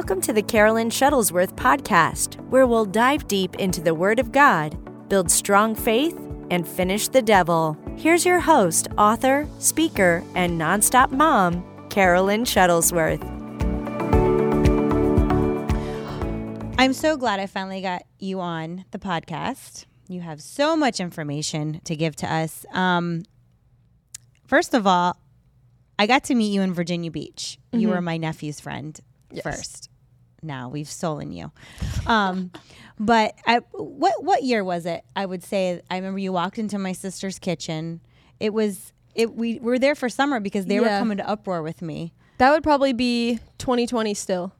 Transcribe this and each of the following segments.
Welcome to the Carolyn Shuttlesworth podcast, where we'll dive deep into the Word of God, build strong faith, and finish the devil. Here's your host, author, speaker, and nonstop mom, Carolyn Shuttlesworth. I'm so glad I finally got you on the podcast. You have so much information to give to us. Um, first of all, I got to meet you in Virginia Beach. You Mm-hmm. were my nephew's friend first. Now we've stolen you. Um, but I, what what year was it? I would say I remember you walked into my sister's kitchen. It was it. We were there for summer because they were coming to Uproar with me. That would probably be 2020 still.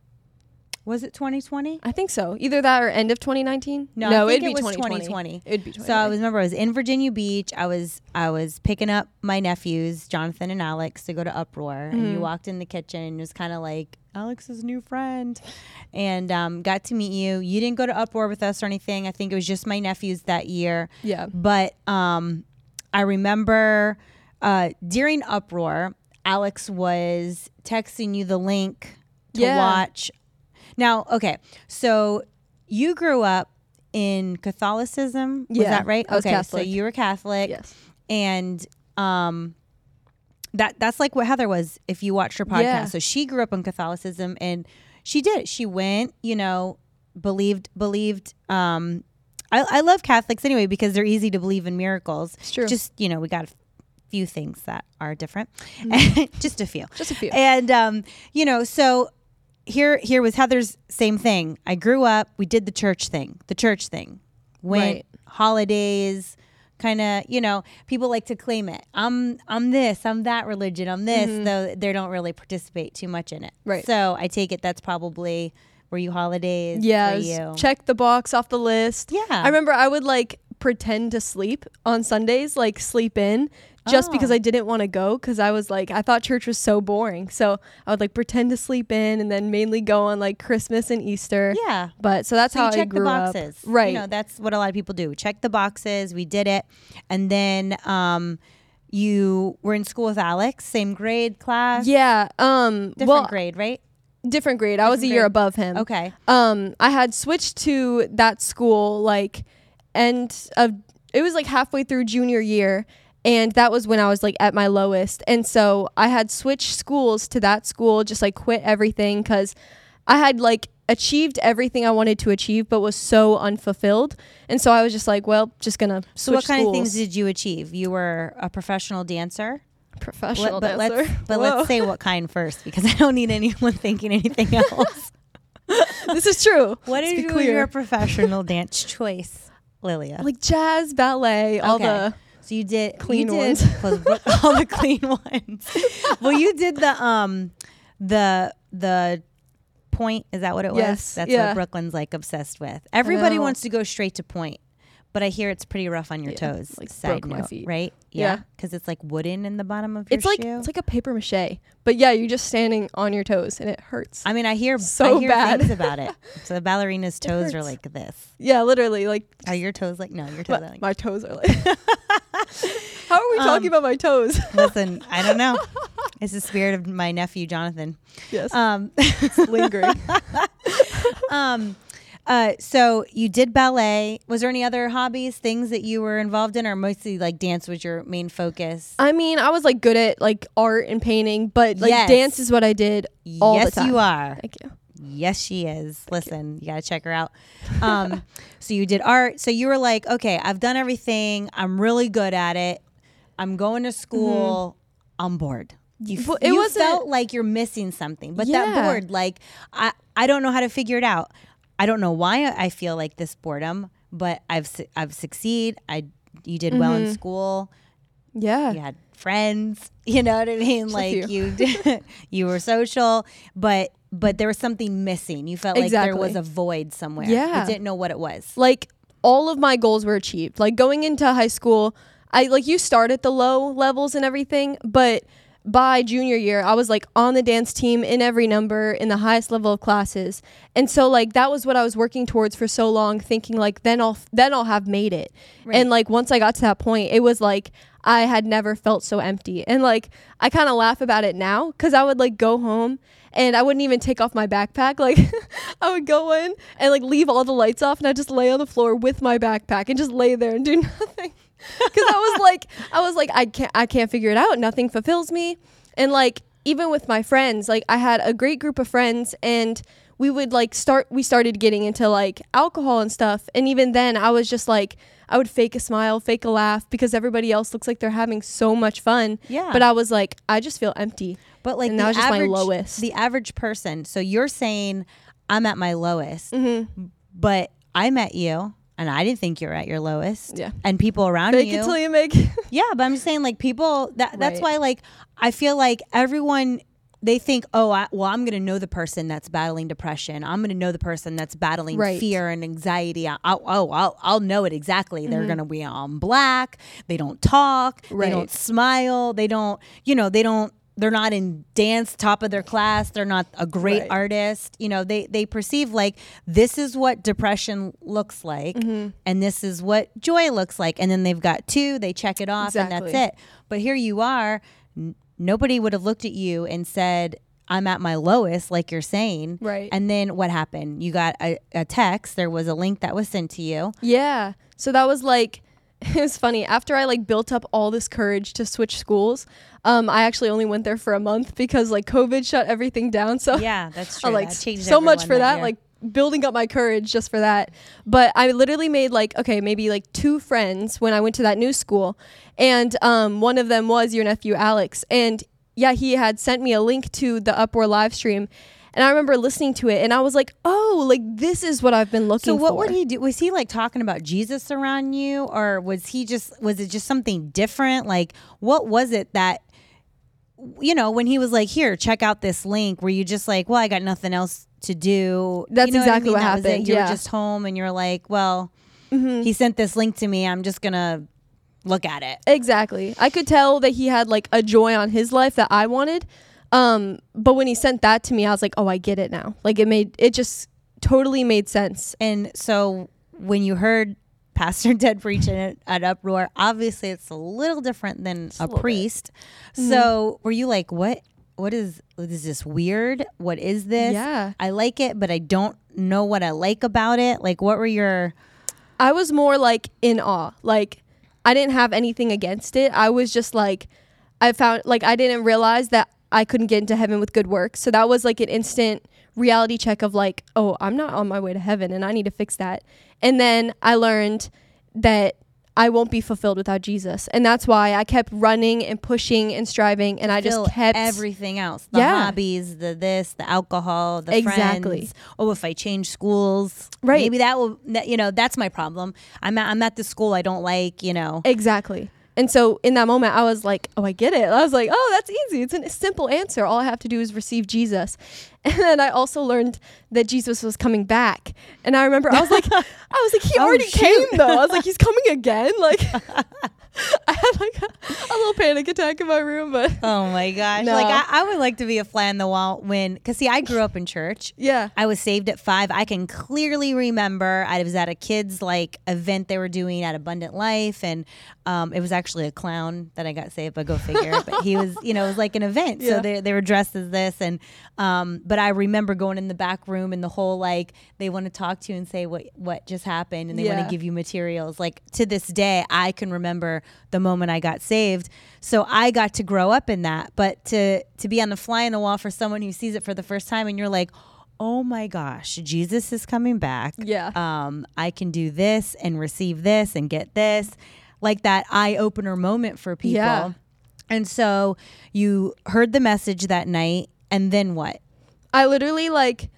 Was it 2020? I think so. Either that or end of 2019. No, I think it'd it be was 2020. 2020. It'd be 2020. So I was remember I was in Virginia Beach. I was I was picking up my nephews, Jonathan and Alex, to go to Uproar, and Mm-hmm. you walked in the kitchen and it was kind of like Alex's new friend, and um, got to meet you. You didn't go to Uproar with us or anything. I think it was just my nephews that year. Yeah. But um, I remember uh, during Uproar, Alex was texting you the link to Yeah. watch. Now, okay, so you grew up in Catholicism, was Yeah, that right? I was okay, so Catholic. you were Catholic, Yes. and um, that that's like what Heather was. If you watched her podcast, Yeah. so she grew up in Catholicism, and she did. She went, you know, believed believed. Um, I, I love Catholics anyway because they're easy to believe in miracles. It's true. Just you know, we got a few things that are different, just a few, Mm-hmm. Just a few. and um, you know, so here here was Heather's same thing. I grew up. We did the church thing, the church thing. Went Right. holidays, kind of. You know, people like to claim it. I'm I'm this. I'm that religion. I'm this. Though they don't really participate too much in it. Mm-hmm. Right. So I take it that's probably were you holidays? Yeah. for it was you? Check the box off the list. Yeah. I remember I would like pretend to sleep on Sundays, like sleep in, just because Oh. I didn't want to go because I was like I thought church was so boring. So I would like pretend to sleep in and then mainly go on like Christmas and Easter. Yeah. But so that's So how you I check the grew up. boxes, Right. You know, that's what a lot of people do. Check the boxes. We did it, and then um, you were in school with Alex, same grade, class, yeah. Um. different well, grade, right? different grade. I was a Different year above him. Okay. um i had switched to that school like end of it was like halfway through junior year and that was when i was like at my lowest and so i had switched schools to that school just like quit everything because i had like achieved everything i wanted to achieve but was so unfulfilled and so i was just like well just gonna switch So, what kind of things did you achieve? You were a professional dancer, professional Let- but dancer. let's but Whoa. let's say what kind first, because I don't need anyone thinking anything else. this is true what is your, your professional dance choice, Lilia? like jazz ballet all the So you did Clean you did, ones. all the clean ones. well, you did the um the the pointe. Is that what it was? Yes, That's yeah. what Brooklyn's like obsessed with. Everybody wants to go straight to pointe, but I hear it's pretty rough on your Yeah, toes. like, side note, feet. right? Yeah. Yeah, because it's like wooden in the bottom of your it's like shoe. it's like a paper mache but yeah you're just standing on your toes and it hurts I mean, I hear so I hear bad. things about it. So the ballerina's toes are like this. yeah literally like Are your toes like no? Your toes are my, like. my toes are like how are we talking Um, about my toes Listen, I don't know. It's the spirit of my nephew Jonathan. yes Um, lingering um, uh, so you did ballet. Was there any other hobbies, things that you were involved in, or mostly like dance was your main focus? i mean i was like good at like art and painting but like Yes. dance is what i did all yes, the time you are. thank you Yes, she is. Listen, you. gotta check her out. Um, so you did art. So you were like, okay, I've done everything. I'm really good at it. I'm going to school. I'm bored. You, f- Well, it you wasn't- felt like you're missing something, but that Yeah. bored, like I, I don't know how to figure it out. I don't know why I feel like this boredom, but I've su- I've succeed. I you did well Mm-hmm. in school. yeah You had friends. You know what I mean? Just like you you were social, but but there was something missing. You felt like there was a void somewhere. Yeah. you didn't know what it was. like all of my goals were achieved like going into high school i like you start at the low levels and everything but by junior year i was like on the dance team in every number in the highest level of classes and so like that was what i was working towards for so long thinking like then i'll then i'll have made it Right. and like once i got to that point it was like I had never felt so empty. And like I kind of laugh about it now cuz I would like go home and I wouldn't even take off my backpack. Like I would go in and like leave all the lights off and I just lay on the floor with my backpack and just lay there and do nothing. Cuz I was like I was like I can't I can't figure it out. Nothing fulfills me. And like even with my friends, like I had a great group of friends and we would like start we started getting into like alcohol and stuff and even then I was just like I would fake a smile, fake a laugh because everybody else looks like they're having so much fun. Yeah. But I was like I just feel empty. But like And the that was just my average, lowest. The average person. So you're saying I'm at my lowest, Mm-hmm. but I met you and I didn't think you were at your lowest. Yeah. And people around Fake you. it till you make yeah, but I'm just saying like people that that's Right. why like I feel like everyone they think, oh, I, well, I'm going to know the person that's battling depression. I'm going to know the person that's battling Right. fear and anxiety. I, I, oh, I'll, I'll know it exactly. They're mm-hmm. going to be on black. They don't talk. Right. They don't smile. They don't, you know, they don't. They're not in dance top of their class. They're not a great Right. artist. You know, they they perceive like this is what depression looks like, Mm-hmm. and this is what joy looks like. And then they've got two. They check it off, and that's it. But here you are. N- nobody would have looked at you and said, I'm at my lowest, like you're saying. Right. And then what happened? You got a, a text. There was a link that was sent to you. Yeah. So that was like it was funny. After I like built up all this courage to switch schools, um, I actually only went there for a month because like COVID shut everything down. So Yeah, that's I true. like That so much for that, year. like building up my courage just for that. But I literally made like okay, maybe like two friends when I went to that new school, and um, one of them was your nephew Alex, and yeah, he had sent me a link to the Uproar live stream. And I remember listening to it, and I was like, "Oh, like this is what I've been looking for. So what for." would he do? Was he like talking about Jesus around you, or was he just was it just something different? Like what was it that you know when he was like, "Here, check out this link," were you just like, "Well, I got nothing else to do"? That's you know exactly what, I what mean? That was it? happened, You yeah. were just home, and you're like, "Well, Mm-hmm. he sent this link to me. I'm just gonna look at it." Exactly. I could tell that he had like a joy on his life that I wanted. Um, but when he sent that to me, I was like, "Oh, I get it now." Like it made it just totally made sense. And so when you heard Pastor Ted preaching at, at Uproar, obviously it's a little different than a, little bit. Mm-hmm. priest. So were you like, what? What is is this weird? What is this? Yeah. I like it, but I don't know what I like about it. Like, what were your? I was more like in awe. Like I didn't have anything against it. I was just like I found like I didn't realize that I couldn't get into heaven with good works. So that was like an instant reality check of like, oh, I'm not on my way to heaven and I need to fix that. And then I learned that I won't be fulfilled without Jesus. And that's why I kept running and pushing and striving and I fill just kept everything else the Yeah. hobbies the this the alcohol the Exactly. friends oh if i change schools Right. maybe that will that, you know that's my problem i'm at, i'm at the school i don't like you know Exactly. And so in that moment, I was like, oh, I get it. I was like, oh, that's easy. It's a simple answer. All I have to do is receive Jesus. And then I also learned that Jesus was coming back. And I remember I was like, I was like, he Oh, already shoot. came though. I was like, he's coming again. Like, I had like a, a little panic attack in my room, but Oh my gosh! No. Like I, I would like to be a fly on the wall when, because see, I grew up in church. yeah. I was saved at five. I can clearly remember I was at a kids like event they were doing at Abundant Life, and um, it was actually a clown that I got saved. But go figure. but he was, you know, it was like an event, Yeah. so they they were dressed as this, and um, but I remember going in the back room and the whole like they want to talk to you and say what what just happened, and they want to give you materials. Like to this day, I can remember the moment I got saved. So I got to grow up in that. But to to be on the fly on the wall for someone who sees it for the first time and you're like, oh my gosh, Jesus is coming back. Yeah. Um, I can do this and receive this and get this. Like that eye opener moment for people. Yeah. And so you heard the message that night, and then what? I literally like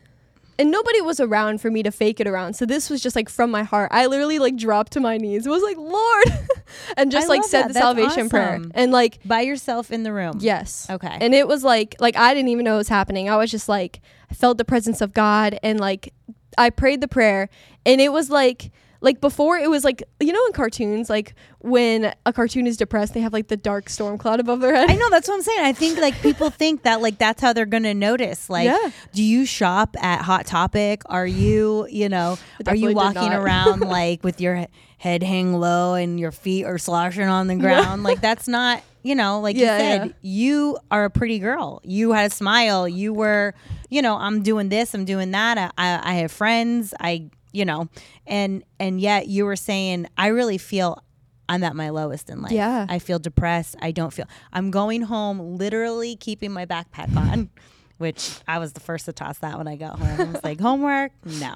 and nobody was around for me to fake it around. So this was just like from my heart. I literally like dropped to my knees. It was like, "Lord." and just I like said that. the That's salvation prayer. And like By yourself in the room. yes. Okay. And it was like like I didn't even know it was happening. I was just like I felt the presence of God and like I prayed the prayer and it was like like before it was like you know in cartoons like when a cartoon is depressed they have like the dark storm cloud above their head. I know that's what I'm saying. I think like people think that like that's how they're gonna notice. Like, Yeah. do you shop at Hot Topic? Are you, you know, are you walking around like with your head hang low and your feet are sloshing on the ground. like that's not, you know, like Yeah, you said, yeah. you are a pretty girl. You had a smile. You were, you know, I'm doing this, I'm doing that. I, I, I have friends. I, you know, and and yet you were saying, I really feel I'm at my lowest in life. Yeah. I feel depressed. I don't feel. I'm going home, literally keeping my backpack on. Which I was the first to toss that when I got home. I was like, homework? No.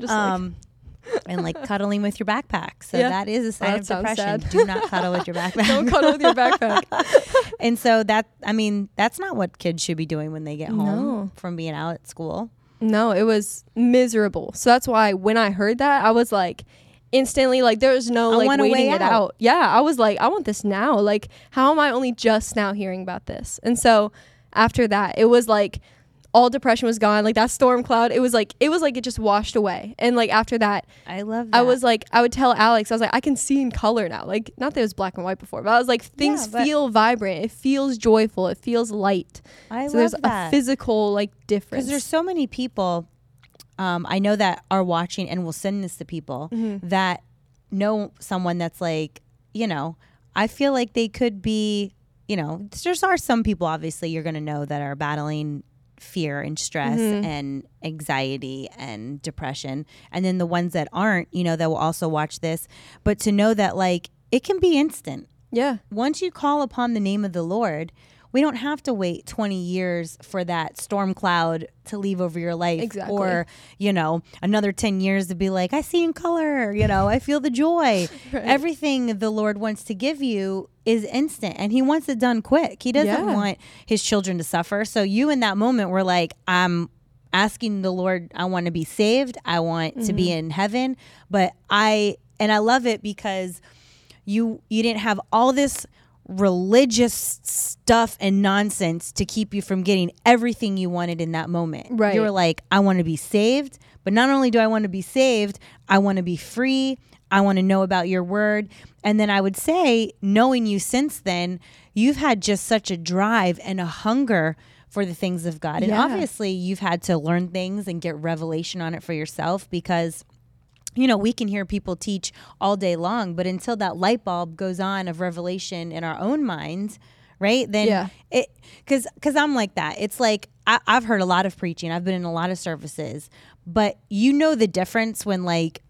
Just like- um, and like cuddling with your backpack. So Yeah. that is a sign that of depression. sad. Do not cuddle with your backpack. Don't cuddle with your backpack. and so that, I mean, that's not what kids should be doing when they get home No. from being out at school. No, it was miserable. So that's why when I heard that, I was like instantly like there was no I like want a way waiting it out. out. Yeah, I was like I want this now. Like how am I only just now hearing about this? And so after that, it was like all depression was gone. Like that storm cloud, it was like it was like it just washed away. And like after that, I love that. I was like I would tell Alex, I was like I can see in color now. Like not that it was black and white before, but I was like things but- feel vibrant. It feels joyful. It feels light. I so there's that. a physical like difference. because there's so many people um, I know that are watching and will send this to people Mm-hmm. that know someone that's like, you know, I feel like they could be, you know, there are some people obviously you're going to know that are battling fear and stress Mm-hmm. and anxiety and depression. And then the ones that aren't, you know, that will also watch this. But to know that like it can be instant yeah. once you call upon the name of the Lord, we don't have to wait 20 years for that storm cloud to leave over your life Exactly. or, you know, another 10 years to be like, I see in color, you know, I feel the joy. Everything the Lord wants to give you is instant and he wants it done quick. He doesn't Yeah. want his children to suffer. So you in that moment were like, I'm asking the Lord, I want to be saved. I want to be mm-hmm. in heaven, but I and I love it because you you didn't have all this religious stuff and nonsense to keep you from getting everything you wanted in that moment. Right. You were like, I want to be saved, but not only do I want to be saved, I want to be free. I want to know about your word. And then I would say, knowing you since then, you've had just such a drive and a hunger for the things of God. And Yeah. obviously, you've had to learn things and get revelation on it for yourself because you know, we can hear people teach all day long, but until that light bulb goes on of revelation in our own minds, right? Then Yeah. it because because I'm like that. It's like I, I've heard a lot of preaching. I've been in a lot of services, but you know the difference when like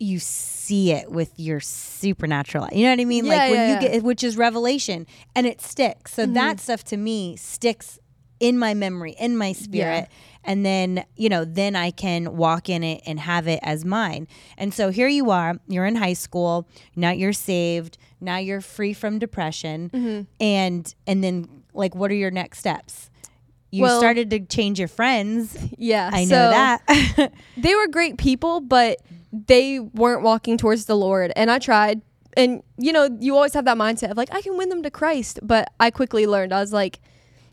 you see it with your supernatural. You know what I mean? Yeah, like when yeah, you yeah. Mm-hmm. get which is revelation and it sticks. So that stuff to me sticks in my memory, in my spirit. And then, you know, then I can walk in it and have it as mine. And so here you are, you're in high school, now you're saved, now you're free from depression. Mm-hmm. And and then like what are your next steps? You Well- started to change your friends. Yeah. I know so that. They were great people, but they weren't walking towards the Lord. And I tried. And, you know, you always have that mindset of like, I can win them to Christ. But I quickly learned, I was like,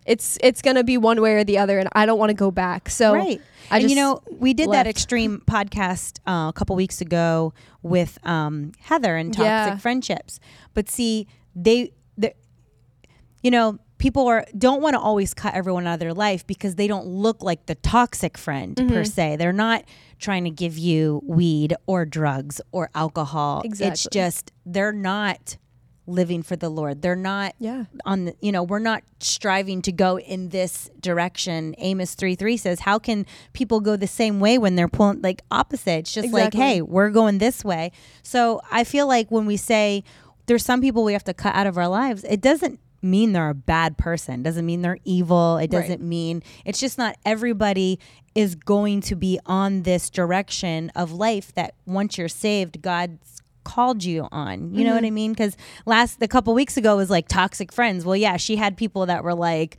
it's it's gonna be one way or the other, and I don't want to go back. So right. I and just you know, we did that extreme podcast uh, a couple weeks ago with um, Heather and toxic Yeah. friendships. But see, they, you know, people are don't want to always cut everyone out of their life because they don't look like the toxic friend Mm-hmm. per se. They're not trying to give you weed or drugs or alcohol. It's just they're not living for the Lord. They're not Yeah. on the you know we're not striving to go in this direction. Amos 3 3 says how can people go the same way when they're pulling like opposite? It's just like hey we're going this way. So i feel like when we say there's some people we have to cut out of our lives it doesn't mean they're a bad person. Doesn't mean they're evil. It doesn't mean it's just not everybody is going to be on this direction of life that once you're saved god's called you on you know Mm-hmm. what i mean because last a couple weeks ago was like toxic friends well yeah she had people that were like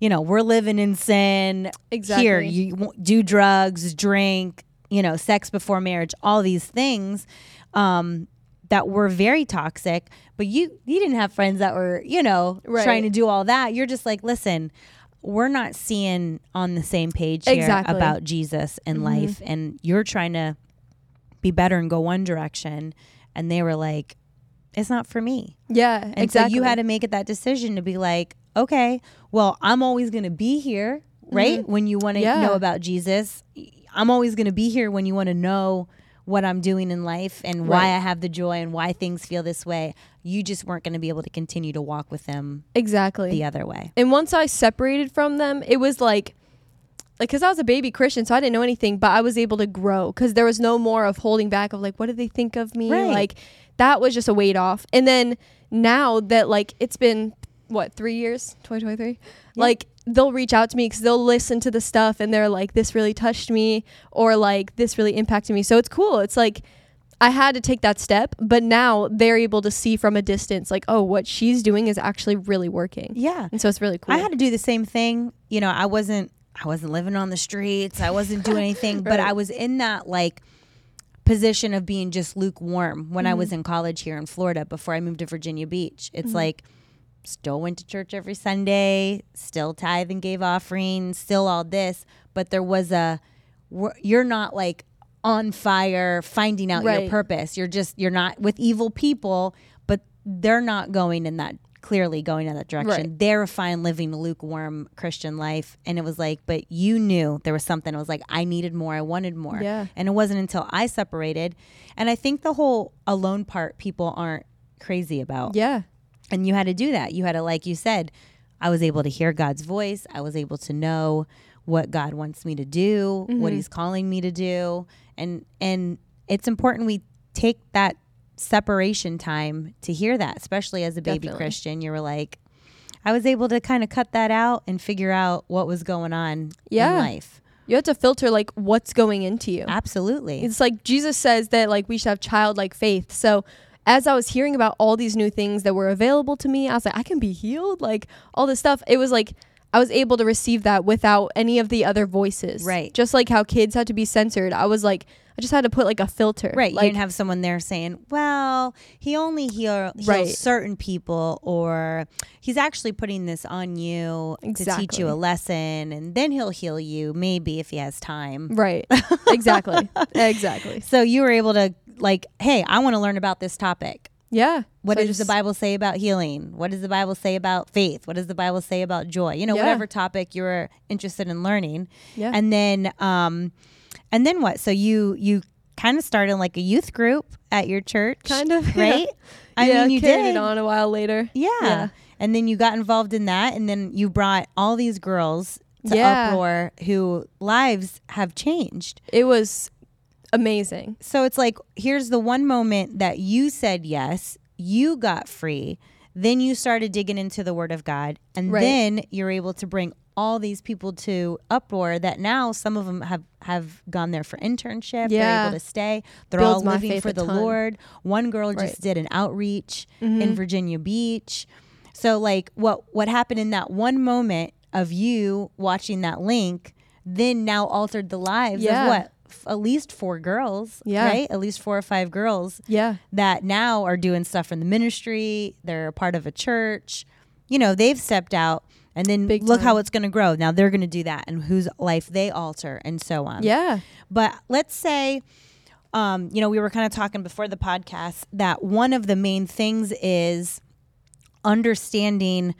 you know we're living in sin Exactly. here you do drugs drink you know sex before marriage all these things um that were very toxic but you you didn't have friends that were you know Right. trying to do all that you're just like listen we're not seeing on the same page here Exactly. about jesus and life and you're trying to be better and go one direction and they were like it's not for me Yeah. and exactly. so you had to make it that decision to be like, okay, well, I'm always going to be here, right? When you want to Mm-hmm. Yeah. know about Jesus, I'm always going to be here when you want to know what I'm doing in life and why I have the joy and why things feel this way, you just weren't going to be able to continue to walk with them exactly. the other way. And once I separated from them, it was like, like, cause I was a baby Christian, so I didn't know anything, but I was able to grow because there was no more of holding back of like, what do they think of me? Right. Like, that was just a weight off. And then now that like it's been what three years, 2023, like they'll reach out to me because they'll listen to the stuff and they're like, this really touched me, or like this really impacted me. So it's cool. It's like. I had to take that step, but now they're able to see from a distance, like, oh, what she's doing is actually really working. Yeah. And so it's really cool. I had to do the same thing. You know, I wasn't I wasn't living on the streets. I wasn't doing anything, but I was in that like position of being just lukewarm when I Mm-hmm. was in college here in Florida before I moved to Virginia Beach. It's like still went to church every Sunday, still tithe and gave offerings, still all this, but there was a you're not like on fire finding out your purpose. You're just you're not with evil people, but they're not going in that clearly going in that direction. Right. They're fine living a lukewarm Christian life. And it was like, but you knew there was something. It was like, I needed more. I wanted more. Yeah. And it wasn't until I separated. And I think the whole alone part people aren't crazy about. Yeah. And you had to do that. You had to, like you said, I was able to hear God's voice. I was able to know what God wants me to do, Mm-hmm. what He's calling me to do. And and it's important we take that separation time to hear that, especially as a baby Definitely. Christian. You were like, I was able to kind of cut that out and figure out what was going on Yeah. in life. You have to filter like what's going into you. Absolutely. It's like Jesus says that like we should have childlike faith. So as I was hearing about all these new things that were available to me, I was like, I can be healed, like all this stuff. It was like I was able to receive that without any of the other voices. Right. Just like how kids had to be censored. I was like, I just had to put like a filter. Right. you Like didn't have someone there saying, well, he only heal, heals Right. certain people, or he's actually putting this on you to teach you a lesson, and then he'll heal you, maybe if he has time. right. exactly. exactly. So you were able to, like, hey, I want to learn about this topic. Yeah. What So does the Bible say about healing? What does the Bible say about faith? What does the Bible say about joy? You know, Yeah. whatever topic you're interested in learning. Yeah. And then um and then what? So you you kind of started like a youth group at your church. Kind of, yeah. Right? I yeah, mean you carried did. it on a while later. Yeah. Yeah. And then you got involved in that and then you brought all these girls to Yeah. uproar who lives have changed. It was amazing. So it's like here's the one moment that you said yes, you got free, then you started digging into the word of God, and Right. then you're able to bring all these people to uproar that now some of them have have gone there for internship they're Yeah. able to stay they're Builds all living for the ton. lord one girl Right. Mm-hmm. just did an outreach in virginia beach so like what what happened in that one moment of you watching that link then now altered the lives Yeah. of what F- at least four girls Yeah. right at least four or five girls Yeah. that now are doing stuff in the ministry they're a part of a church you know they've stepped out and then Big look how it's going to grow. Now they're going to do that and whose life they alter and so on. Yeah. but let's say um, you know we were kind of talking before the podcast that one of the main things is understanding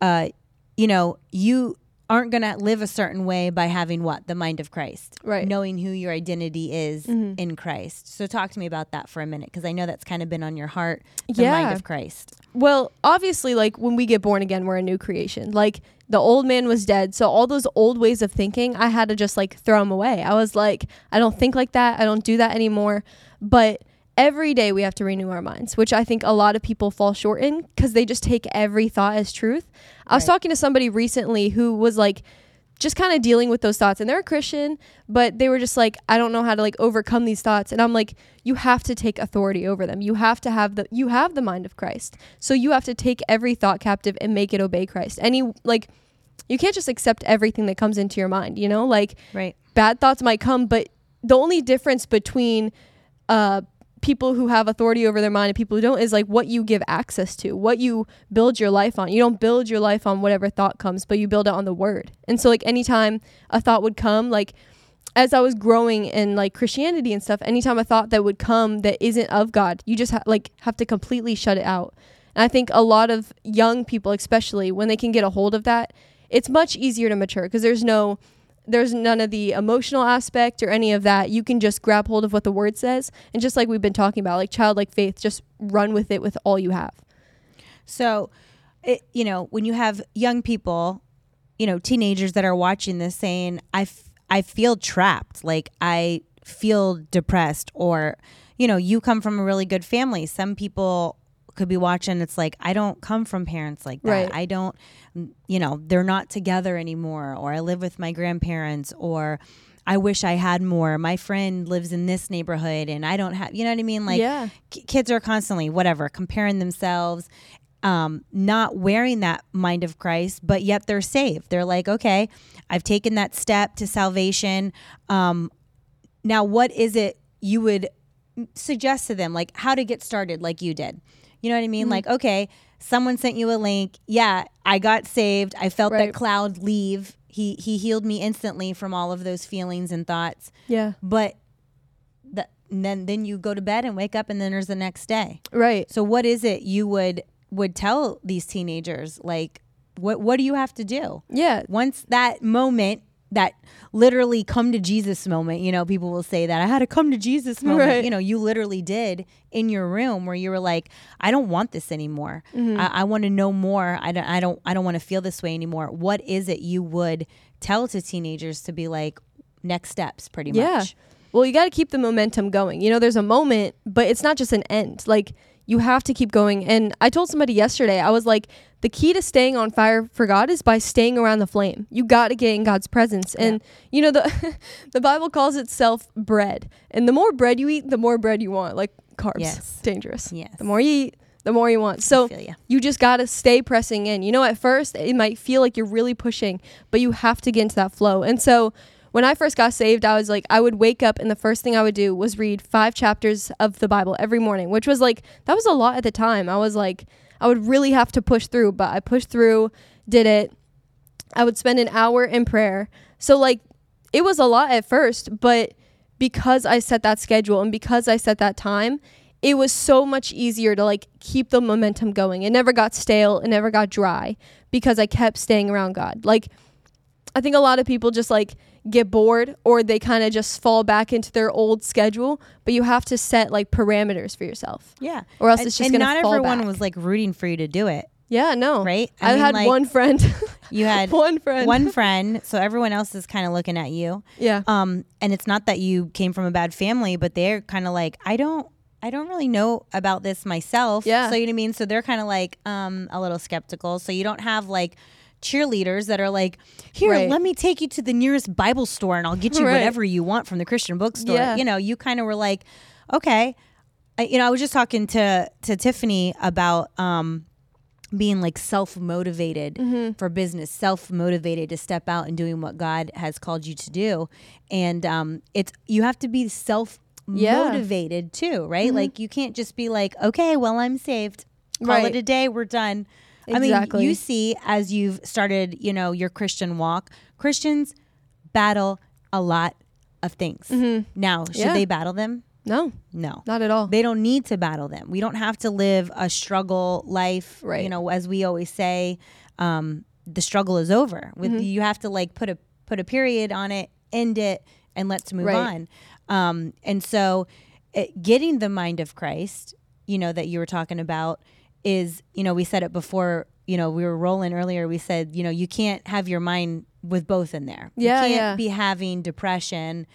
uh, you know you aren't going to live a certain way by having what the mind of christ Right. knowing who your identity is Mhm. in christ so talk to me about that for a minute because i know that's kind of been on your heart the mind Yeah. of christ Well, obviously, like when we get born again, we're a new creation. Like the old man was dead. So all those old ways of thinking, I had to just like throw them away. I was like, I don't think like that. I don't do that anymore. But every day we have to renew our minds, which I think a lot of people fall short in because they just take every thought as truth. I was Right. talking to somebody recently who was like, just kind of dealing with those thoughts and they're a christian but they were just like i don't know how to like overcome these thoughts and i'm like you have to take authority over them. You have to have the you have the mind of christ. So you have to take every thought captive and make it obey christ. Any like you can't just accept everything that comes into your mind you know? Like right. bad thoughts might come but the only difference between uh people who have authority over their mind and people who don't is like what you give access to what you build your life on. You don't build your life on whatever thought comes but you build it on the word. And so like anytime a thought would come like as i was growing in like christianity and stuff anytime a thought that would come that isn't of god you just ha- like have to completely shut it out. And i think a lot of young people especially when they can get a hold of that it's much easier to mature because there's no there's none of the emotional aspect or any of that. You can just grab hold of what the word says. And just like we've been talking about, like childlike faith, just run with it with all you have. So, it, you know, when you have young people, you know, teenagers that are watching this saying, I, f- I feel trapped, like I feel depressed, or, you know, you come from a really good family. Some people could be watching, it's like, I don't come from parents like that. Right. I don't, you know, they're not together anymore, or I live with my grandparents, or I wish I had more. My friend lives in this neighborhood and I don't have, you know what I mean? Like, yeah. k- kids are constantly whatever comparing themselves um, not wearing that mind of christ but yet they're saved they're like okay i've taken that step to salvation um, now what is it you would suggest to them like how to get started like you did you know what i mean? Mm-hmm. Like okay someone sent you a link. Yeah i got saved. I felt Right. that cloud leave. He he healed me instantly from all of those feelings and thoughts. Yeah. but the, and then then you go to bed and wake up and then there's the next day. Right. so what is it you would would tell these teenagers? Like what what do you have to do? Yeah. once that moment that literally come to Jesus moment, you know, people will say that I had a come to Jesus moment. Right. You know, you literally did in your room where you were like, I don't want this anymore. Mm-hmm. I, I want to know more. I don't, I don't, I don't want to feel this way anymore. What is it you would tell to teenagers to be like next steps pretty Yeah. much? Well, you got to keep the momentum going. You know, there's a moment, but it's not just an end. Like, you have to keep going. And I told somebody yesterday, I was like, the key to staying on fire for God is by staying around the flame. You got to get in God's presence. And, you know, the, the Bible calls itself bread. And the more bread you eat, the more bread you want, like carbs. Yes. Dangerous. Yes. The more you eat, the more you want. So, you just got to stay pressing in. You know, at first it might feel like you're really pushing, but you have to get into that flow. And so when I first got saved, I was like, I would wake up and the first thing I would do was read five chapters of the Bible every morning, which was like, that was a lot at the time. I was like, I would really have to push through, but I pushed through, did it. I would spend an hour in prayer. So, like, it was a lot at first, but because I set that schedule and because I set that time, it was so much easier to like keep the momentum going. It never got stale, it never got dry because I kept staying around God. Like I think a lot of people just like get bored or they kind of just fall back into their old schedule, but you have to set like parameters for yourself. Yeah. Or else and, it's just and not everyone back. was like rooting for you to do it, Yeah, no. right? I, mean, had like, one friend. You had one friend. one friend, so everyone else is kind of looking at you. Yeah. Um, and it's not that you came from a bad family, but they're kind of like, I don't, I don't really know about this myself. Yeah. So you know what I mean. So they're kind of like, um, a little skeptical. So you don't have like cheerleaders that are like, here, Right. let me take you to the nearest Bible store and I'll get you Right. whatever you want from the Christian bookstore. Yeah. You know, you kind of were like, okay. I, you know, I was just talking to to Tiffany about um being like self motivated Mm-hmm. for business, self motivated to step out and doing what God has called you to do. And um, it's you have to be self Yeah. Mm-hmm. motivated too, right? Like you can't just be like, okay, well I'm saved, call Right. it a day, we're done. I mean, you see as you've started, you know, your Christian walk, Christians battle a lot of things. Now, should Mm-hmm. Yeah. they battle them? no, No. not at all. They don't need to battle them. We don't have to live a struggle life. Right. You know, as we always say, um, the struggle is over. With Mm-hmm. you have to like put a put a period on it, end it, and let's move Right. on. Um, and so, it, getting the mind of Christ, you know, that you were talking about, is you know we said it before. You know, we were rolling earlier. We said, you know, you can't have your mind with both in there. Yeah, you can't yeah. be having depression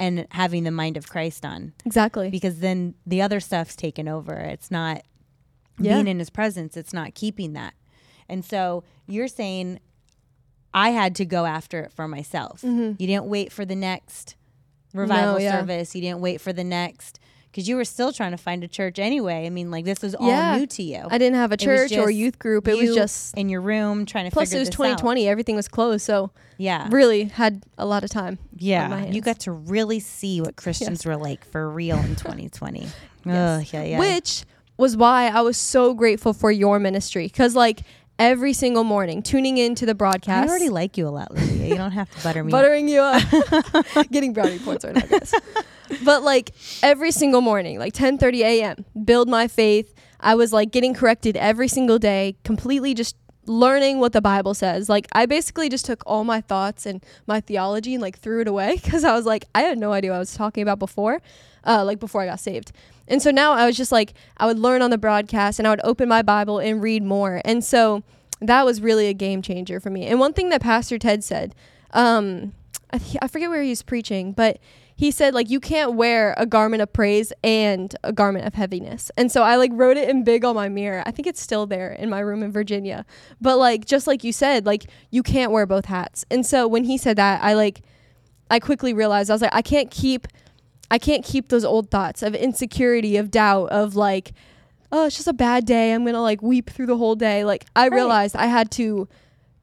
and having the mind of Christ on exactly. because then the other stuff's taken over. It's not Yeah. being in his presence, it's not keeping that. And so you're saying I had to go after it for myself. You didn't wait for the next revival Mm-hmm. No, yeah. service. You didn't wait for the next because you were still trying to find a church anyway. I mean, like this was all new to you. I didn't have a church or just youth group. It was just in your room trying to plus it was this 2020. Everything was closed, so Yeah. really had a lot of time. Yeah, you got to really see what Christians were like for real in 2020. Yes. Ugh, yeah, yeah. Which was why I was so grateful for your ministry because like every single morning tuning into the broadcast. I already like you a lot, Lilia. You don't have to butter me. up. buttering you up, getting brownie points right now, guys. but like every single morning, like 10:30 a.m., build my faith. I was like getting corrected every single day, completely just learning what the Bible says. Like I basically just took all my thoughts and my theology and like threw it away because I was like I had no idea what I was talking about before, uh, like before I got saved. And so now I was just like I would learn on the broadcast and I would open my Bible and read more. And so that was really a game changer for me. And one thing that Pastor Ted said, um, I, th- I forget where he was preaching, but he said like you can't wear a garment of praise and a garment of heaviness. And so I like wrote it in big on my mirror. I think it's still there in my room in Virginia. But like just like you said, like you can't wear both hats. And so when he said that, I like I quickly realized I was like I can't keep I can't keep those old thoughts of insecurity, of doubt, of like oh, it's just a bad day. I'm going to like weep through the whole day. Like I Right. realized I had to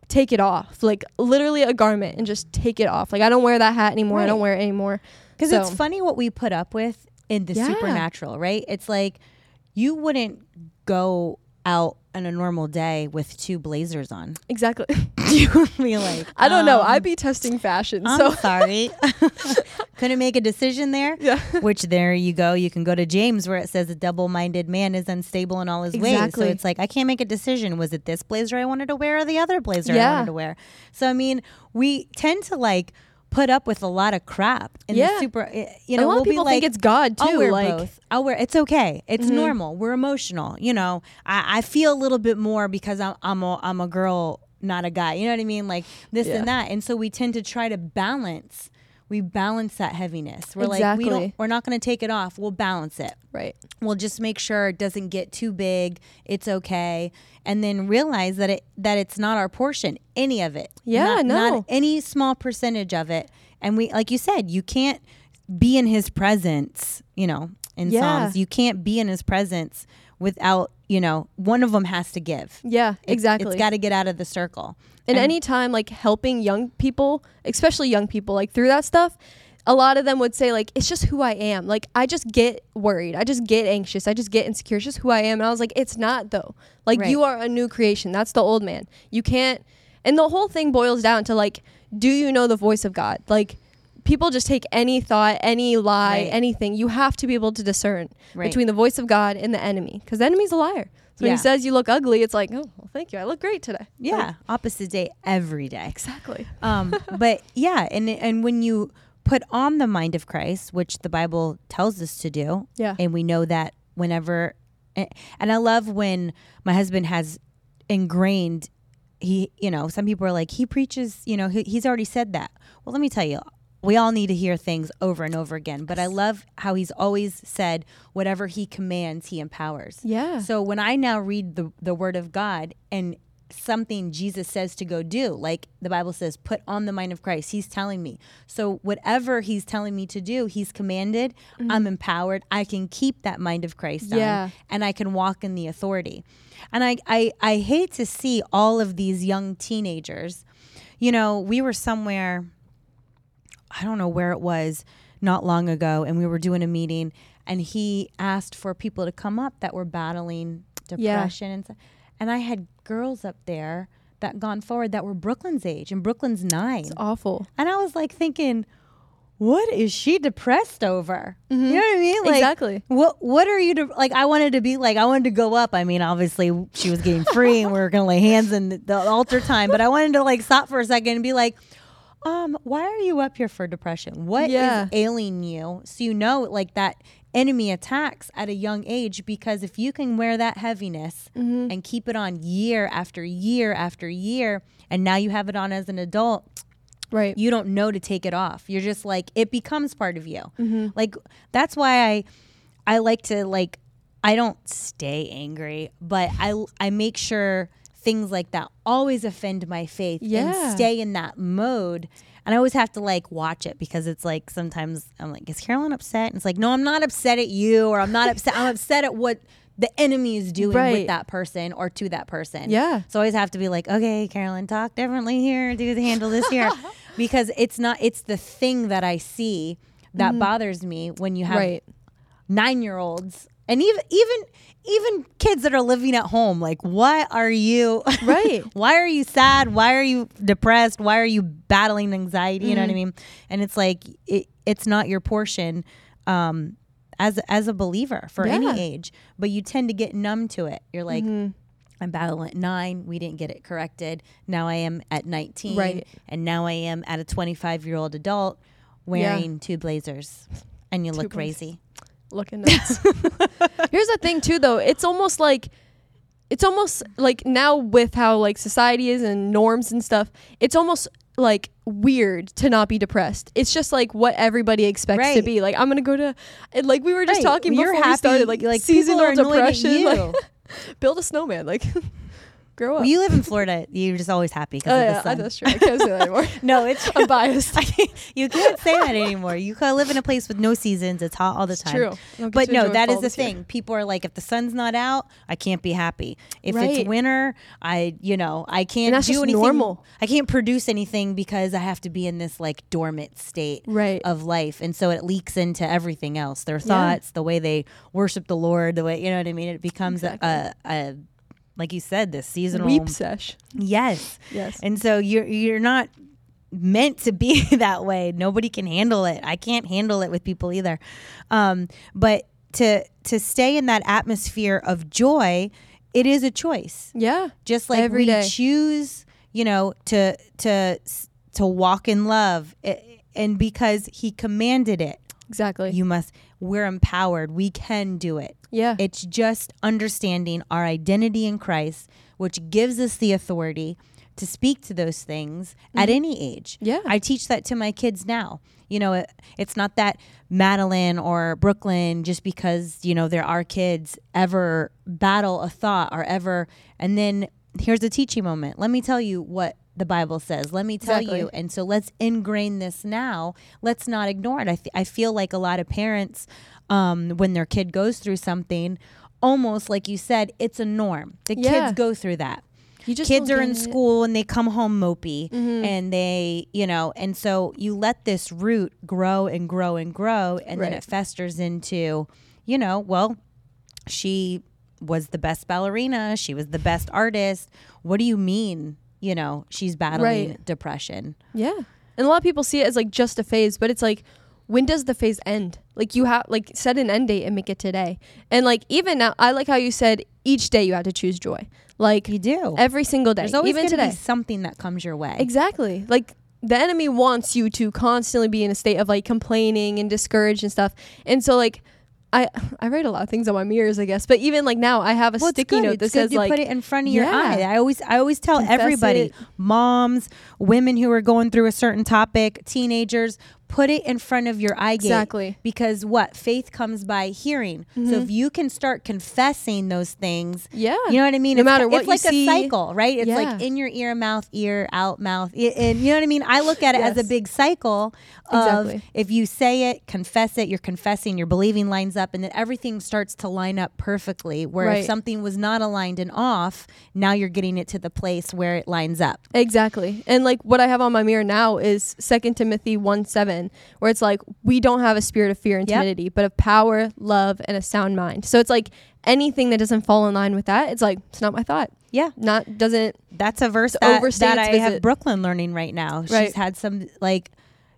take it off, like literally a garment and just take it off. Like I don't wear that hat anymore. I don't wear it anymore. Because So- it's funny what we put up with in the Yeah. supernatural, right? It's like you wouldn't go out on a normal day with two blazers on. Exactly. you would be like, I don't know. um, I'd be testing fashion. I'm so sorry. Couldn't make a decision there. yeah. Which there you go. You can go to James where it says a double-minded man is unstable in all his ways. Exactly. So it's like I can't make a decision. Was it this blazer I wanted to wear or the other blazer I wanted to wear? So I mean, we tend to like put up with a lot of crap in Yeah. super. eh, You know, a lot we'll of people like, think it's God too. I'll wear like both. I'll wear. It's okay. It's Mhm. normal. We're emotional. You know, I, I feel a little bit more because I'm I'm a I'm a girl, not a guy. You know what I mean? Like this Yeah. and that. And so we tend to try to balance. We balance that heaviness. We're like we don't, we're not going to take it off. We'll balance it. right. We'll just make sure it doesn't get too big. It's okay, and then realize that it that it's not our portion. Any of it. Yeah, Not- no. Not any small percentage of it. And we, like you said, you can't be in His presence. You know, in Yeah. Psalms, you can't be in His presence without. You know, one of them has to give. Yeah, It- exactly. It's got to get out of the circle. And and- anytime like helping young people, especially young people, like through that stuff, a lot of them would say like it's just who I am. Like I just get worried. I just get anxious. I just get insecure. It's just who I am. And I was like, it's not though. Like Right. you are a new creation. That's the old man. You can't and the whole thing boils down to like, do you know the voice of God? Like people just take any thought, any lie, Right. anything. You have to be able to discern Right. between the voice of God and the enemy. Because the enemy's a liar. So when he says you look ugly, it's like, oh, well, thank you. I look great today. Yeah, Like, opposite day every day. exactly. um, but yeah, and and when you put on the mind of Christ, which the Bible tells us to do, Yeah. and we know that whenever, and, and I love when my husband has ingrained. He, you know, some people are like, he preaches, you know, he, he's already said that. Well, let me tell you, we all need to hear things over and over again. But I love how he's always said, whatever he commands, he empowers. Yeah. So when I now read the the word of God and something Jesus says to go do, like the Bible says, put on the mind of Christ. He's telling me. So whatever he's telling me to do, he's commanded. Mm-hmm. I'm empowered. I can keep that mind of Christ on, Yeah. and I can walk in the authority. And I, I I hate to see all of these young teenagers. You know, we were somewhere I don't know where it was not long ago, and we were doing a meeting, and he asked for people to come up that were battling Yeah. depression and stuff. And I had girls up there that gone forward that were Brooklyn's age, and Brooklyn's nine. It's awful. And I was like thinking, what is she depressed over? You mm-hmm. know what I mean? Like, exactly. What What are you de- like? I wanted to be like I wanted to go up. I mean, obviously she was getting free, and we were gonna lay hands in the, the altar time. But I wanted to like stop for a second and be like, um, why are you up here for depression? What is Yeah. ailing you? So you know, like that enemy attacks at a young age because if you can wear that heaviness Mm-hmm. and keep it on year after year after year, and now you have it on as an adult, Right. you don't know to take it off. You're just like it becomes part of you. Mm-hmm. Like that's why I I like to like I don't stay angry, but I I make sure things like that always offend my faith Yeah. and stay in that mode. And I always have to like watch it because it's like sometimes I'm like, is Carolyn upset? And it's like, no, I'm not upset at you, or I'm not upset. I'm upset at what the enemy is doing with that person or to that person. Yeah. So I always have to be like, okay, Carolyn, talk differently here, do the handle this here. because it's not it's the thing that I see that mm-hmm. bothers me when you have Right. nine year olds and even even even kids that are living at home. Like, why are you Right. why are you sad? Why are you depressed? Why are you battling anxiety? You know what I mean? And it's like it, it's not your portion. Um, as as a believer for Yeah. any age, but you tend to get numb to it. You're like, I'm battling at nine. We didn't get it corrected. Now I am at 19. Right. And now I am at a 25 year old adult wearing two blazers. And you Two look blazers. crazy. Looking nuts. Here's the thing too though. It's almost like it's almost like now with how like society is and norms and stuff, it's almost like weird to not be depressed. It's just like what everybody expects to be. Like I'm gonna go to like we were just Right. talking You're before we started, like like, seasonal people are annoyed at depression. Like build a snowman. Like grow up. Well, you live in Florida. You're just always happy because oh of yeah, the sun. that's true. I can't say that anymore. No, it's I'm biased. you can't say that anymore. You can live in a place with no seasons. It's hot all the time. It's true. I don't get But no, that is the year. thing. People are like, if the sun's not out, I can't be happy. If Right. it's winter, I, you know, I can't that's do just anything. normal. I can't produce anything because I have to be in this like dormant state Right. of life, and so it leaks into everything else. Their Yeah. thoughts, the way they worship the Lord, the way you know what I mean. It becomes a, a, a, like you said, this seasonal. Weep sesh. Yes. Yes. And so you're you're not meant to be that way. Nobody can handle it. I can't handle it with people either. Um, but to to stay in that atmosphere of joy, it is a choice. Yeah. Just like Every we day. choose, you know, to to to walk in love, I- and because He commanded it, Exactly. you must. We're empowered. We can do it. yeah. It's just understanding our identity in Christ, which gives us the authority to speak to those things at mm-hmm. any age. Yeah. I teach that to my kids now. You know, it, it's not that Madeline or Brooklyn, just because, you know, they're our kids, ever battle a thought or ever. And then here's a teaching moment. Let me tell you what the Bible says. Let me tell Exactly. you. And so let's ingrain this now. Let's not ignore it. I, th- I feel like a lot of parents, um, when their kid goes through something, almost like you said, it's a norm. The Yeah. kids go through that you just kids are in it. school and they come home mopey Mm-hmm. and they you know and so you let this root grow and grow and grow and then it festers into you know well she was the best ballerina she was the best artist what do you mean you know she's battling Right. depression Yeah. And a lot of people see it as like just a phase, but it's like when does the phase end? Like you have like set an end date and make it today. And like even now I like how you said each day you have to choose joy. Like you do every single day. there's always even today. be something that comes your way Exactly. Like the enemy wants you to constantly be in a state of like complaining and discouraged and stuff. And so like I I write a lot of things on my mirrors, I guess. But even like now I have a well, sticky note that says to like put it in front of your Yeah. eye. I always I always tell Confess everybody, it. moms, women who are going through a certain topic, teenagers, put it in front of your eye gate. Exactly. Mm-hmm. Because what? Faith comes by hearing. So if you can start confessing those things, Yeah. you know what I mean? No it's, matter what it's like see. a cycle, right? It's Yeah. like in your ear, mouth, ear, out, mouth. And you know what I mean? I look at it as a big cycle of Exactly. if you say it, confess it, you're confessing, your believing lines up, and then everything starts to line up perfectly. Where if something was not aligned and off, now you're getting it to the place where it lines up. Exactly. And like what I have on my mirror now is Second Timothy 1 7, where it's like, we don't have a spirit of fear and Yep. timidity, but of power, love, and a sound mind. So it's like anything that doesn't fall in line with that, it's like, it's not my thought. Yeah. Not, doesn't, That's a verse that, that I have. Brooklyn learning right now. She's Right. had some like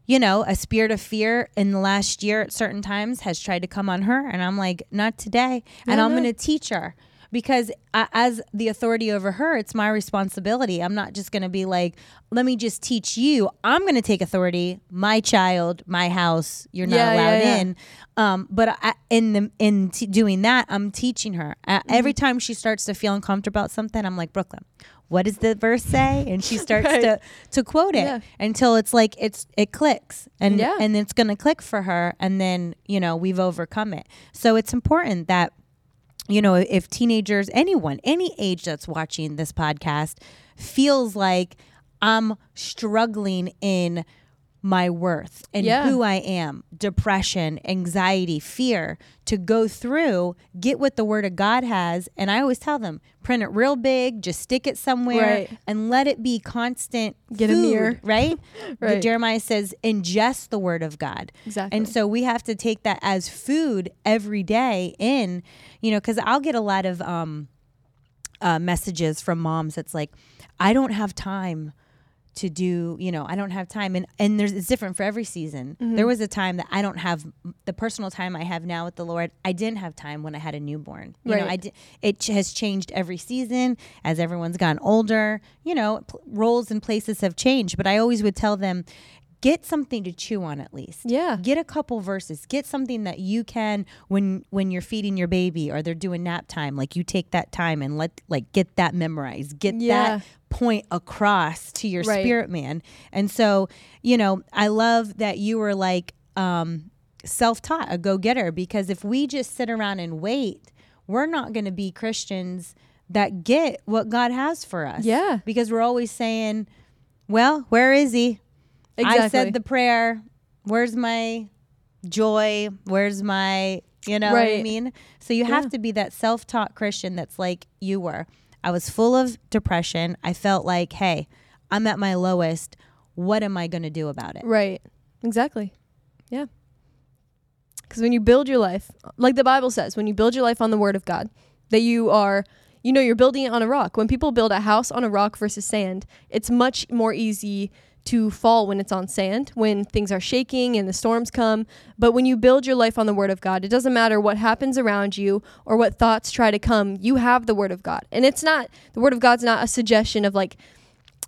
you know, a spirit of fear in the last year at certain times has tried to come on her and I'm like, not today. and No, I'm no. going to teach her because I, as the authority over her, it's my responsibility. I'm not just going to be like, let me just teach you. I'm going to take authority. My child, my house, you're not Yeah, yeah, allowed yeah. in. Um, but I, in the in t- doing that, I'm teaching her. Uh, Mm-hmm. Every time she starts to feel uncomfortable about something, I'm like, Brooklyn, what does the verse say? And she starts Right. to to quote it Yeah. until it's like it's it clicks and Yeah. and it's going to click for her, and then you know we've overcome it. So it's important that you know if teenagers, anyone, any age that's watching this podcast feels like I'm struggling in my worth and Yeah. who I am, depression, anxiety, fear, to go through, get what the word of God has. And I always tell them, print it real big, just stick it somewhere Right. and let it be constant. Get a mirror. Right? Right. Jeremiah says, ingest the word of God. Exactly. And so we have to take that as food every day in, you know, because I'll get a lot of um, uh, messages from moms that's like, I don't have time to do you know i don't have time and and there's it's different for every season Mm-hmm. there was a time that i don't have the personal time i have now with the lord i didn't have time when i had a newborn you know Right. i did it ch- has changed every season as everyone's gotten older you know pl- roles and places have changed but i always would tell them get something to chew on at least Yeah. get a couple verses get something that you can when when you're feeding your baby or they're doing nap time like you take that time and let like get that memorized get Yeah. that point across to your Right. spirit man and so you know i love that you were like um self-taught a go-getter because if we just sit around and wait we're not going to be christians that get what god has for us Yeah. because we're always saying well where is he I Exactly. said the prayer. Where's my joy? Where's my, you know what I mean? So you have to be that self taught Christian that's like you were. I was full of depression. I felt like, hey, I'm at my lowest. What am I going to do about it? Right. Exactly. Yeah. Because when you build your life, like the Bible says, when you build your life on the Word of God, that you are, you know, you're building it on a rock. When people build a house on a rock versus sand, it's much more easy to fall when it's on sand, when things are shaking and the storms come. But when you build your life on the Word of God, it doesn't matter what happens around you or what thoughts try to come, you have the Word of God. And it's not, the Word of God's not a suggestion of like,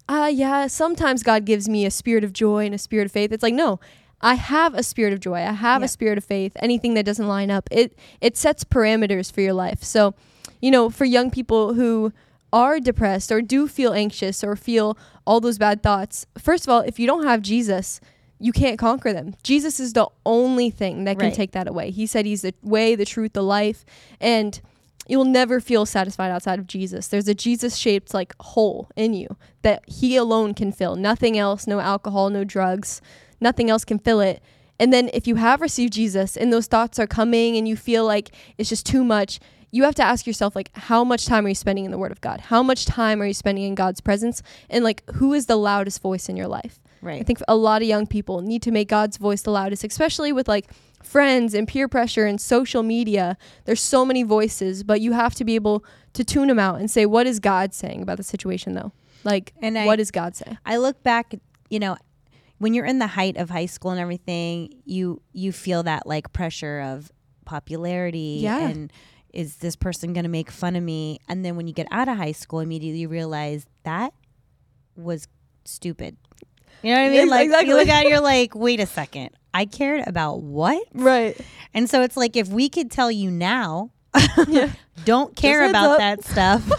ah, yeah, sometimes God gives me a spirit of joy and a spirit of faith. It's like, no, I have a spirit of joy. I have a spirit of faith. Anything that doesn't line up, it it sets parameters for your life. So, you know, for young people who are depressed or do feel anxious or feel all those bad thoughts, first of all, if you don't have Jesus, you can't conquer them. Jesus is the only thing that can Right. take that away. He said he's the way, the truth, the life, and you'll never feel satisfied outside of Jesus. There's a Jesus shaped like hole in you that he alone can fill. Nothing else, no alcohol, no drugs, nothing else can fill it. And then if you have received Jesus and those thoughts are coming and you feel like it's just too much, you have to ask yourself like how much time are you spending in the word of God? How much time are you spending in God's presence? And like who is the loudest voice in your life? Right i think a lot of young people need to make God's voice the loudest, especially with like friends and peer pressure and social media. There's so many voices, but you have to be able to tune them out and say, what is God saying about the situation, though? Like, And I- what does God say? I look back, you know, when you're in the height of high school and everything, you you feel that like pressure of popularity Yeah. and is this person going to make fun of me? And then when you get out of high school, immediately you realize that was stupid. You know what I mean? Yes, Like exactly. you look at it, you're like, wait a second, I cared about what? Right. And so it's like if we could tell you now, don't care about that stuff.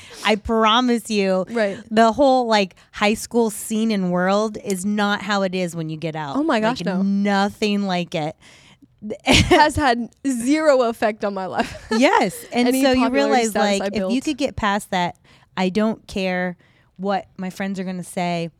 I promise you, Right. the whole like high school scene and world is not how it is when you get out. Oh my gosh, Like, no. nothing like it. Has had zero effect on my life. Yes, and Any so you realize like I if you could get past that, I don't care what my friends are going to say,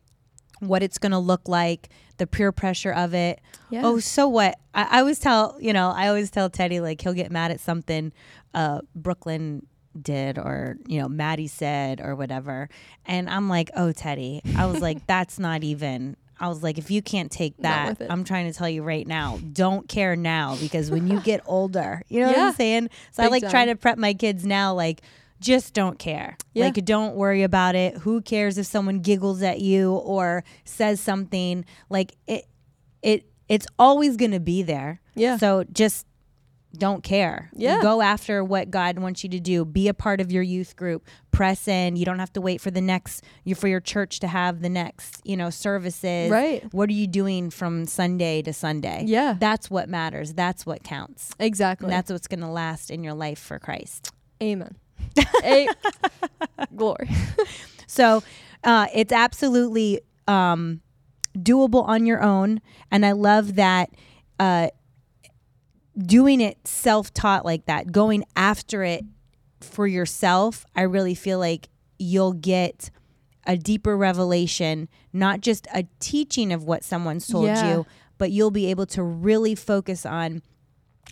what it's going to look like, the peer pressure of it. Yeah. Oh, so what? I, I always tell you know I always tell Teddy like he'll get mad at something uh, Brooklyn did or you know Maddie said or whatever, and I'm like, oh Teddy, I was like that's not even. I was like, if you can't take that. I'm trying to tell you right now, don't care now because when you get older, you know what I'm saying? So I Big like try to prep my kids now, like, just don't care. Yeah. Like, don't worry about it. Who cares if someone giggles at you or says something? Like, it, it, it's always going to be there. Yeah. So just don't care. Yeah. Go after what God wants you to do. Be a part of your youth group. Press in. You don't have to wait for the next you for your church to have the next, you know, services. Right. What are you doing from Sunday to Sunday? Yeah. That's what matters. That's what counts. Exactly. And that's what's going to last in your life for Christ. Amen. A- glory. So uh, it's absolutely um, doable on your own. And I love that uh, doing it self taught like that, going after it for yourself, I really feel like you'll get a deeper revelation, not just a teaching of what someone's told Yeah. you, but you'll be able to really focus on.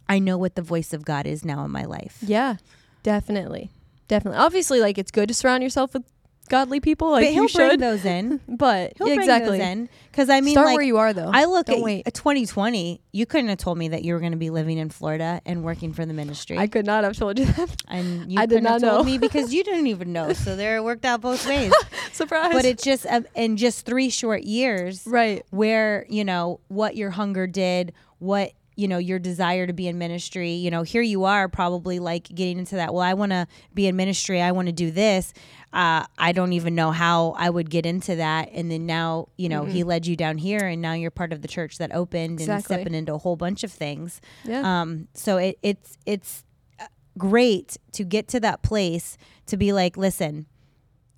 I know what the voice of God is now in my life. Yeah. Definitely. Definitely. Obviously, like it's good to surround yourself with godly people. Like but he'll you bring those in. But He'll exactly. because I mean, Start like, where you are, though. I look Don't at wait. uh, 2020. You couldn't have told me that you were going to be living in Florida and working for the ministry. I could not have told you that. and you I did couldn't have not told know. me because you didn't even know. So there, it worked out both ways. Surprise. but it's just um, in just three short years right. where you know what your hunger did what you know your desire to be in ministry you know here you are probably like getting into that well i want to be in ministry i want to do this uh, i don't even know how i would get into that and then now you know he led you down here and now you're part of the church that opened and stepping into a whole bunch of things Yeah. um, so it, it's it's uh, great to get to that place to be like, listen,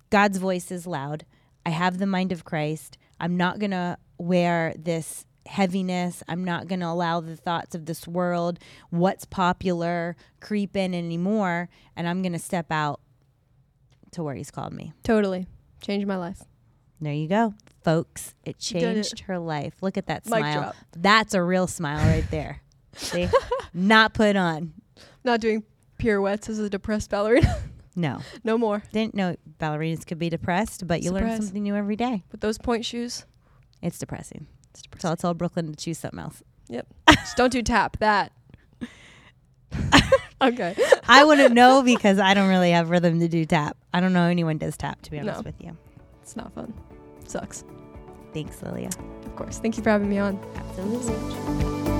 God's voice is loud. I have the mind of Christ. I'm not gonna wear this heaviness. I'm not gonna allow the thoughts of this world, what's popular, creep in anymore. And I'm gonna step out to where He's called me. totally. Changed my life. There you go, folks. It did it. changed her life. Look at that Mic smile. drop. That's a real smile right there. See, not put on. Not doing pirouettes as a depressed ballerina. No. no more. Didn't know ballerinas could be depressed, but you learn something new every day. With those pointe shoes. It's depressing. It's So. I'll tell Brooklyn to choose something else. Yep. Just don't do tap that. okay. I wouldn't know because I don't really have rhythm to do tap. I don't know anyone does tap, to be honest No. with you. It's not fun. Sucks. Thanks, Lilia. Of course. Thank you for having me on. Absolutely.